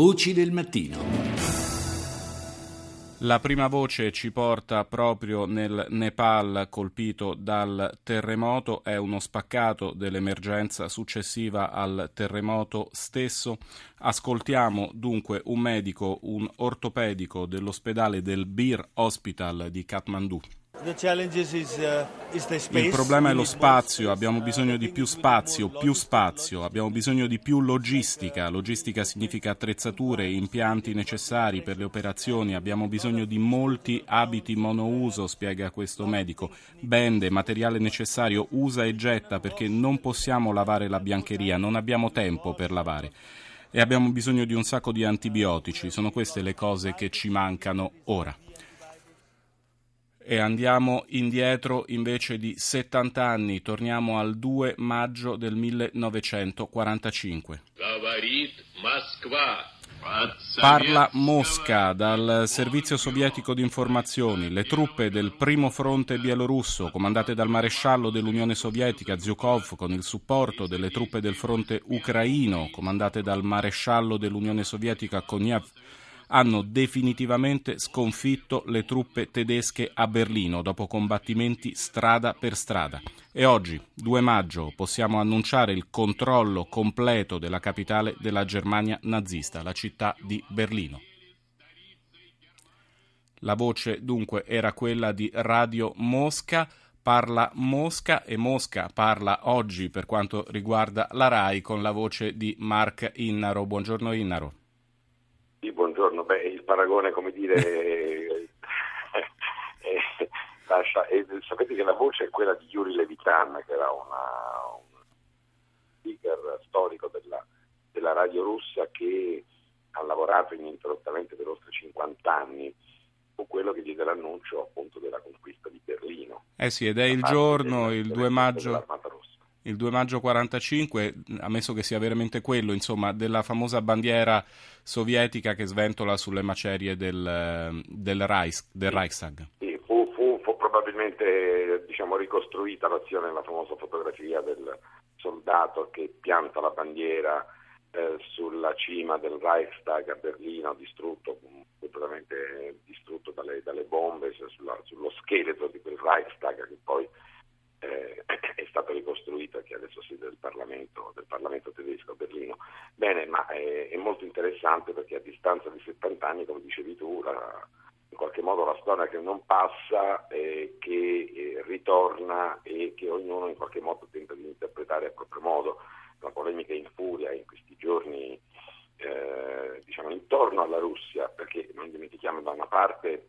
Voci del mattino. La prima voce ci porta proprio nel Nepal colpito dal terremoto, è uno spaccato dell'emergenza successiva al terremoto stesso. Ascoltiamo dunque un medico, un ortopedico dell'ospedale del Bir Hospital di Kathmandu. Uh, Il problema è lo spazio, abbiamo bisogno di più spazio, più spazio, abbiamo bisogno di più logistica. Logistica significa attrezzature, impianti necessari per le operazioni, abbiamo bisogno di molti abiti monouso, spiega questo medico. Bende, materiale necessario, usa e getta perché non possiamo lavare la biancheria, non abbiamo tempo per lavare. E abbiamo bisogno di un sacco di antibiotici, sono queste le cose che ci mancano ora e andiamo indietro invece di 70 anni, torniamo al 2 maggio del 1945. Parla Mosca dal servizio sovietico di informazioni. Le truppe del primo fronte bielorusso, comandate dal maresciallo dell'Unione Sovietica Zhukov, con il supporto delle truppe del fronte ucraino, comandate dal maresciallo dell'Unione Sovietica Konev, hanno definitivamente sconfitto le truppe tedesche a Berlino dopo combattimenti strada per strada. E oggi, 2 maggio, possiamo annunciare il controllo completo della capitale della Germania nazista, la città di Berlino. La voce dunque era quella di Radio Mosca parla Mosca e Mosca parla oggi per quanto riguarda la RAI con la voce di Mark Innaro. Buongiorno Innaro. Buongiorno. Beh, il paragone, come dire, eh, eh, lascia, eh, sapete che la voce è quella di Yuri Levitan, che era una, un speaker storico della, della radio russa che ha lavorato ininterrottamente per oltre 50 anni fu quello che diede l'annuncio appunto della conquista di Berlino. Eh sì, ed è il giorno, il 2 maggio il 2 maggio 45, ammesso che sia veramente quello, insomma, della famosa bandiera sovietica che sventola sulle macerie del, del, Reich, del Reichstag. Sì, fu, fu, fu, probabilmente diciamo, ricostruita l'azione nella famosa fotografia del soldato che pianta la bandiera eh, sulla cima del Reichstag a Berlino, distrutto completamente distrutto dalle, dalle bombe sulla, sullo scheletro di quel Reichstag che poi eh, è stato ricostruito, che adesso siede del Parlamento, del Parlamento tedesco a Berlino. Bene, ma è, è, molto interessante perché a distanza di 70 anni, come dicevi tu, la, in qualche modo la storia che non passa, eh, che eh, ritorna e che ognuno in qualche modo tenta di interpretare a proprio modo. La polemica in furia in questi giorni eh, diciamo intorno alla Russia, perché non dimentichiamo da una parte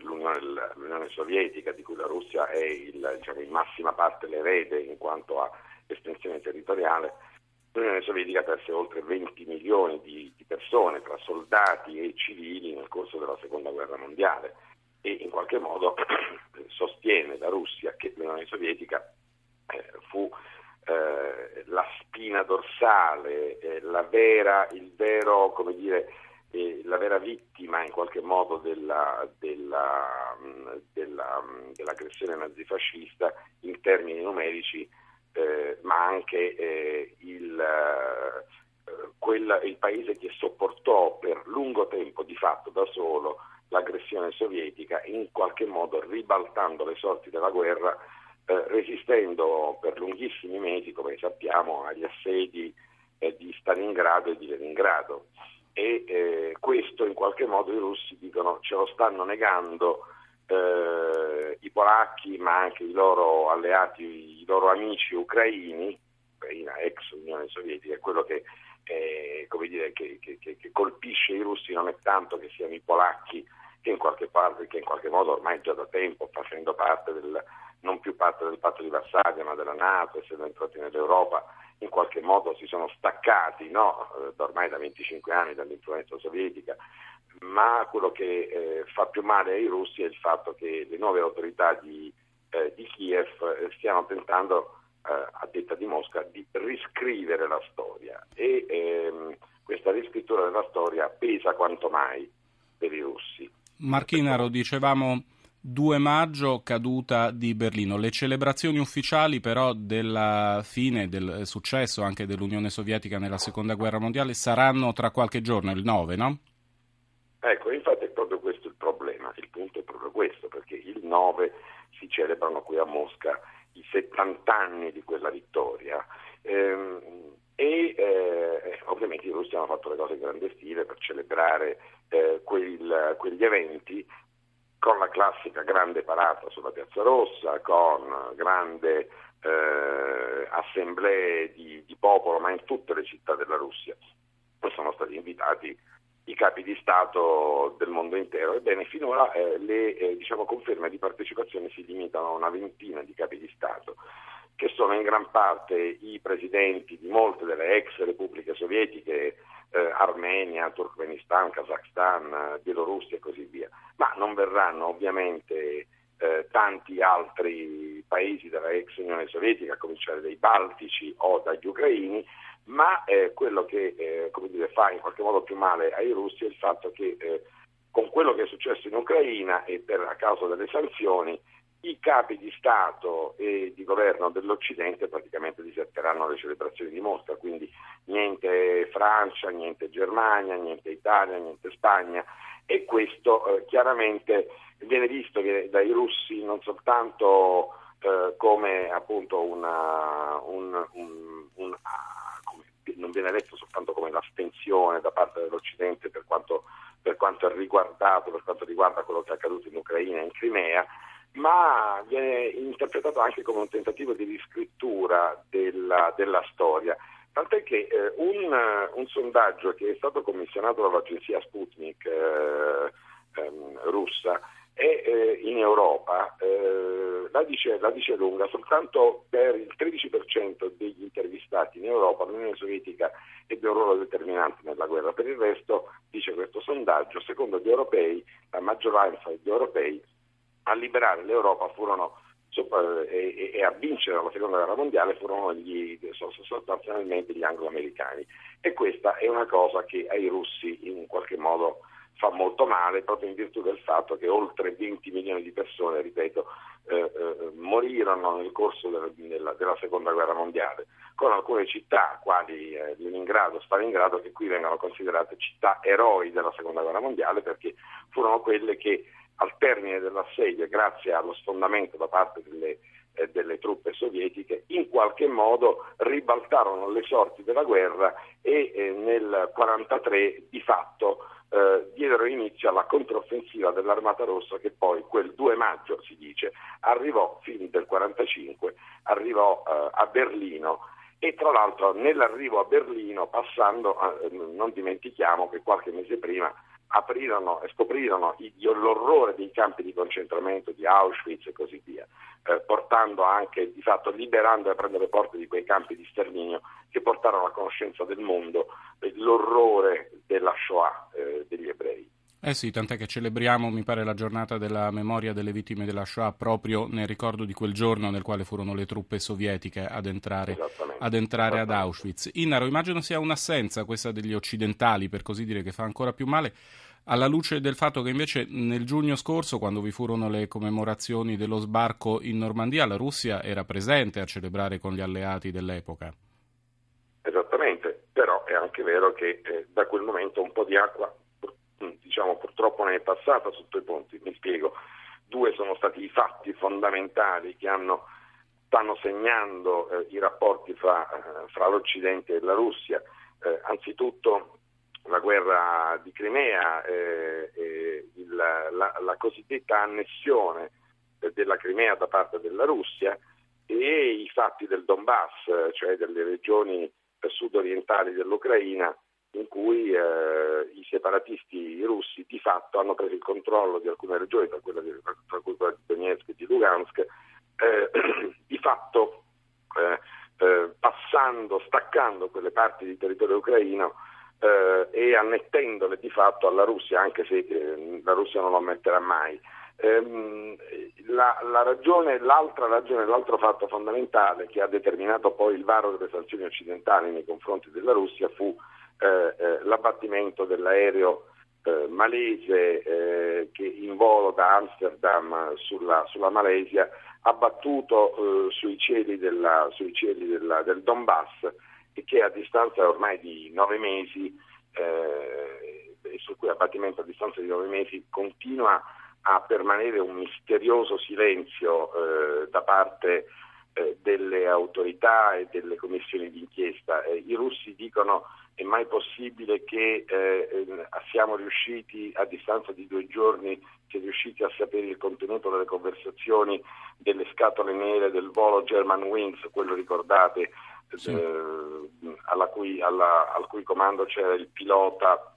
l'Unione, l'Unione, Sovietica, di cui la Russia è il, diciamo, in massima parte l'erede in quanto a estensione territoriale, l'Unione Sovietica perse oltre 20 milioni di, di, persone tra soldati e civili nel corso della Seconda Guerra Mondiale. E in qualche modo sostiene la Russia che l'Unione Sovietica eh, fu eh, la spina dorsale, eh, la vera, il vero, come dire, eh, la vera vittima in qualche modo della, della, della, dell'aggressione nazifascista in termini numerici, eh, ma anche eh, il, eh, quella, il paese che sopportò per lungo tempo di fatto da solo l'aggressione sovietica, in qualche modo ribaltando le sorti della guerra, eh, resistendo per lunghissimi mesi, come sappiamo, agli assedi eh, di Stalingrado e di Leningrado e eh, questo in qualche modo i russi dicono ce lo stanno negando eh, i polacchi ma anche i loro alleati, i loro amici ucraini, Ucraina ex Unione Sovietica, quello che, eh, dire, che, che, che, colpisce i russi non è tanto che siano i polacchi che in qualche, parte, che in qualche modo ormai già da tempo facendo parte del, non più parte del patto di Varsavia ma della Nato, essendo entrati nell'Europa, in qualche modo si sono staccati no? Eh, ormai da 25 anni dall'influenza sovietica, ma quello che eh, fa più male ai russi è il fatto che le nuove autorità di, eh, di Kiev eh, stiano tentando, eh, a detta di Mosca, di riscrivere la storia e ehm, questa riscrittura della storia pesa quanto mai per i russi. Marchinaro, dicevamo 2 maggio, caduta di Berlino. Le celebrazioni ufficiali però della fine del successo anche dell'Unione Sovietica nella Seconda Guerra Mondiale saranno tra qualche giorno, il 9, no? Ecco, infatti è proprio questo il problema, il punto è proprio questo, perché il 9 si celebrano qui a Mosca i 70 anni di quella vittoria. Ehm, e eh, ovviamente i russi hanno fatto le cose in grande stile per celebrare eh, quel, quegli eventi con la classica grande parata sulla Piazza Rossa, con grande eh, assemblee di, di, popolo, ma in tutte le città della Russia. Poi sono stati invitati i capi di Stato del mondo intero. Ebbene, finora eh, le eh, diciamo, conferme di partecipazione si limitano a una ventina di capi di Stato che sono in gran parte i presidenti di molte delle ex repubbliche sovietiche, Armenia, Turkmenistan, Kazakhstan, Bielorussia e così via, ma non verranno ovviamente eh, tanti altri paesi della ex Unione Sovietica, a cominciare dai Baltici o dagli Ucraini, ma eh, quello che eh, dire, fa in qualche modo più male ai russi è il fatto che eh, con quello che è successo in Ucraina e per, a causa delle sanzioni i capi di Stato e di governo dell'Occidente praticamente diserteranno le celebrazioni di Mosca, quindi niente Francia, niente Germania, niente Italia, niente Spagna e questo eh, chiaramente viene visto dai russi non soltanto eh, come appunto una, un, un, un, ah, come, non viene letto soltanto come l'astensione da parte dell'Occidente per quanto, per quanto è riguardato, per quanto riguarda quello che è accaduto in Ucraina e in Crimea, ma viene interpretato anche come un tentativo di riscrittura della, della storia. Tant'è che eh, un, un, sondaggio che è stato commissionato dall'agenzia Sputnik eh, ehm, russa è eh, in Europa, eh, la dice, la, dice, lunga, soltanto per il 13% degli intervistati in Europa l'Unione Sovietica ebbe un ruolo determinante nella guerra, per il resto, dice questo sondaggio, secondo gli europei, la maggioranza degli europei a liberare l'Europa furono e, e, a vincere la seconda guerra mondiale furono gli, sostanzialmente gli anglo-americani. E questa è una cosa che ai russi in qualche modo fa molto male proprio in virtù del fatto che oltre 20 milioni di persone, ripeto, eh, eh, morirono nel corso della, della, della, seconda guerra mondiale, con alcune città, quali eh, Leningrado, Stalingrado, che qui vengono considerate città eroi della seconda guerra mondiale perché furono quelle che al termine dell'assedio, grazie allo sfondamento da parte delle, eh, delle truppe sovietiche, in qualche modo ribaltarono le sorti della guerra e eh, nel 1943 di fatto eh, diedero inizio alla controffensiva dell'Armata Rossa che poi quel 2 maggio, si dice, arrivò, fin del 1945, arrivò eh, a Berlino. E tra l'altro nell'arrivo a Berlino, passando, eh, non dimentichiamo che qualche mese prima aprirono e scoprirono l'orrore dei campi di concentramento di Auschwitz e così via, eh, portando anche, di fatto, liberando e aprendo le porte di quei campi di sterminio che portarono a conoscenza del mondo eh, l'orrore della Shoah eh, degli ebrei. Eh sì, tant'è che celebriamo, mi pare, la giornata della memoria delle vittime della Shoah proprio nel ricordo di quel giorno nel quale furono le truppe sovietiche ad entrare, ad, entrare ad Auschwitz. Innaro, immagino sia un'assenza questa degli occidentali, per così dire, che fa ancora più male, alla luce del fatto che invece nel giugno scorso, quando vi furono le commemorazioni dello sbarco in Normandia, la Russia era presente a celebrare con gli alleati dell'epoca. Esattamente, però è anche vero che eh, da quel momento un po' di acqua purtroppo ne è passata sotto i ponti. Mi spiego, due sono stati i fatti fondamentali che hanno, stanno segnando eh, i rapporti fra, eh, fra, l'Occidente e la Russia. Eh, anzitutto la guerra di Crimea, eh, il, la, la, cosiddetta annessione della Crimea da parte della Russia e i fatti del Donbass, cioè delle regioni sud-orientali dell'Ucraina, in cui eh, i separatisti russi di fatto hanno preso il controllo di alcune regioni, tra, di, tra cui quella di Donetsk e di Lugansk, eh, di fatto eh, eh, passando, staccando quelle parti di territorio ucraino eh, e annettendole di fatto alla Russia, anche se eh, la Russia non lo ammetterà mai. Ehm, la, la ragione, l'altra ragione, l'altro fatto fondamentale che ha determinato poi il varo delle sanzioni occidentali nei confronti della Russia fu l'abbattimento dell'aereo eh, malese eh, che in volo da Amsterdam sulla, sulla Malesia ha battuto eh, sui cieli, della, sui cieli della, del Donbass e che a distanza ormai di nove mesi, eh, sul cui abbattimento a distanza di nove mesi continua a permanere un misterioso silenzio eh, da parte eh, delle autorità e delle commissioni d'inchiesta. Eh, I russi dicono è mai possibile che eh, siamo riusciti a distanza di due giorni si è riusciti a sapere il contenuto delle conversazioni delle scatole nere del volo German Wings, quello ricordate, sì. eh, cui, alla, al cui comando c'era il pilota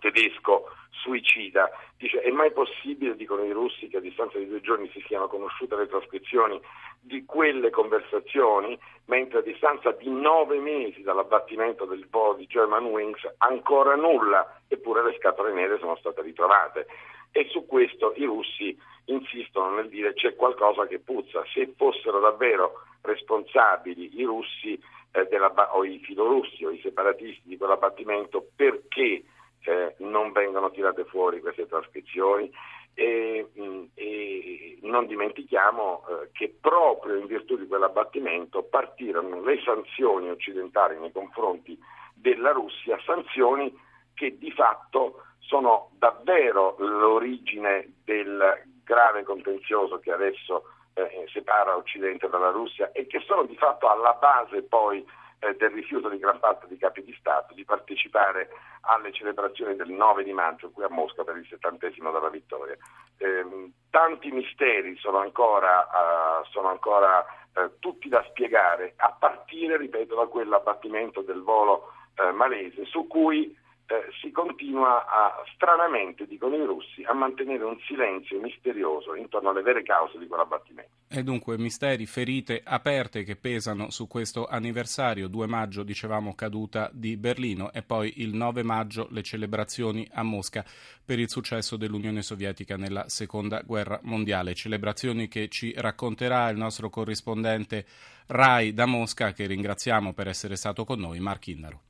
tedesco suicida. Dice, è mai possibile, dicono i russi, che a distanza di due giorni si siano conosciute le trascrizioni di quelle conversazioni, mentre a distanza di nove mesi dall'abbattimento del volo di Germanwings ancora nulla, eppure le scatole nere sono state ritrovate. E su questo i russi insistono nel dire c'è qualcosa che puzza. Se fossero davvero responsabili i russi eh, della, o i filorussi o i separatisti di quell'abbattimento, perché eh, non vengono tirate fuori queste trascrizioni e, mm, e non dimentichiamo eh, che proprio in virtù di quell'abbattimento partirono le sanzioni occidentali nei confronti della Russia, sanzioni che di fatto sono davvero l'origine del grave contenzioso che adesso eh, separa Occidente dalla Russia e che sono di fatto alla base poi eh, del rifiuto di gran parte dei capi di Stato di partecipare alle celebrazioni del 9 di maggio qui a Mosca per il settantesimo della vittoria. Eh, tanti misteri sono ancora, uh, sono ancora uh, tutti da spiegare, a partire, ripeto, da quell'abbattimento del volo uh, malese su cui eh, si continua a, stranamente, dicono i russi, a mantenere un silenzio misterioso intorno alle vere cause di quell'abbattimento. E dunque misteri, ferite aperte che pesano su questo anniversario, 2 maggio dicevamo caduta di Berlino e poi il 9 maggio le celebrazioni a Mosca per il successo dell'Unione Sovietica nella Seconda Guerra Mondiale, celebrazioni che ci racconterà il nostro corrispondente Rai da Mosca che ringraziamo per essere stato con noi, Mark Innaro.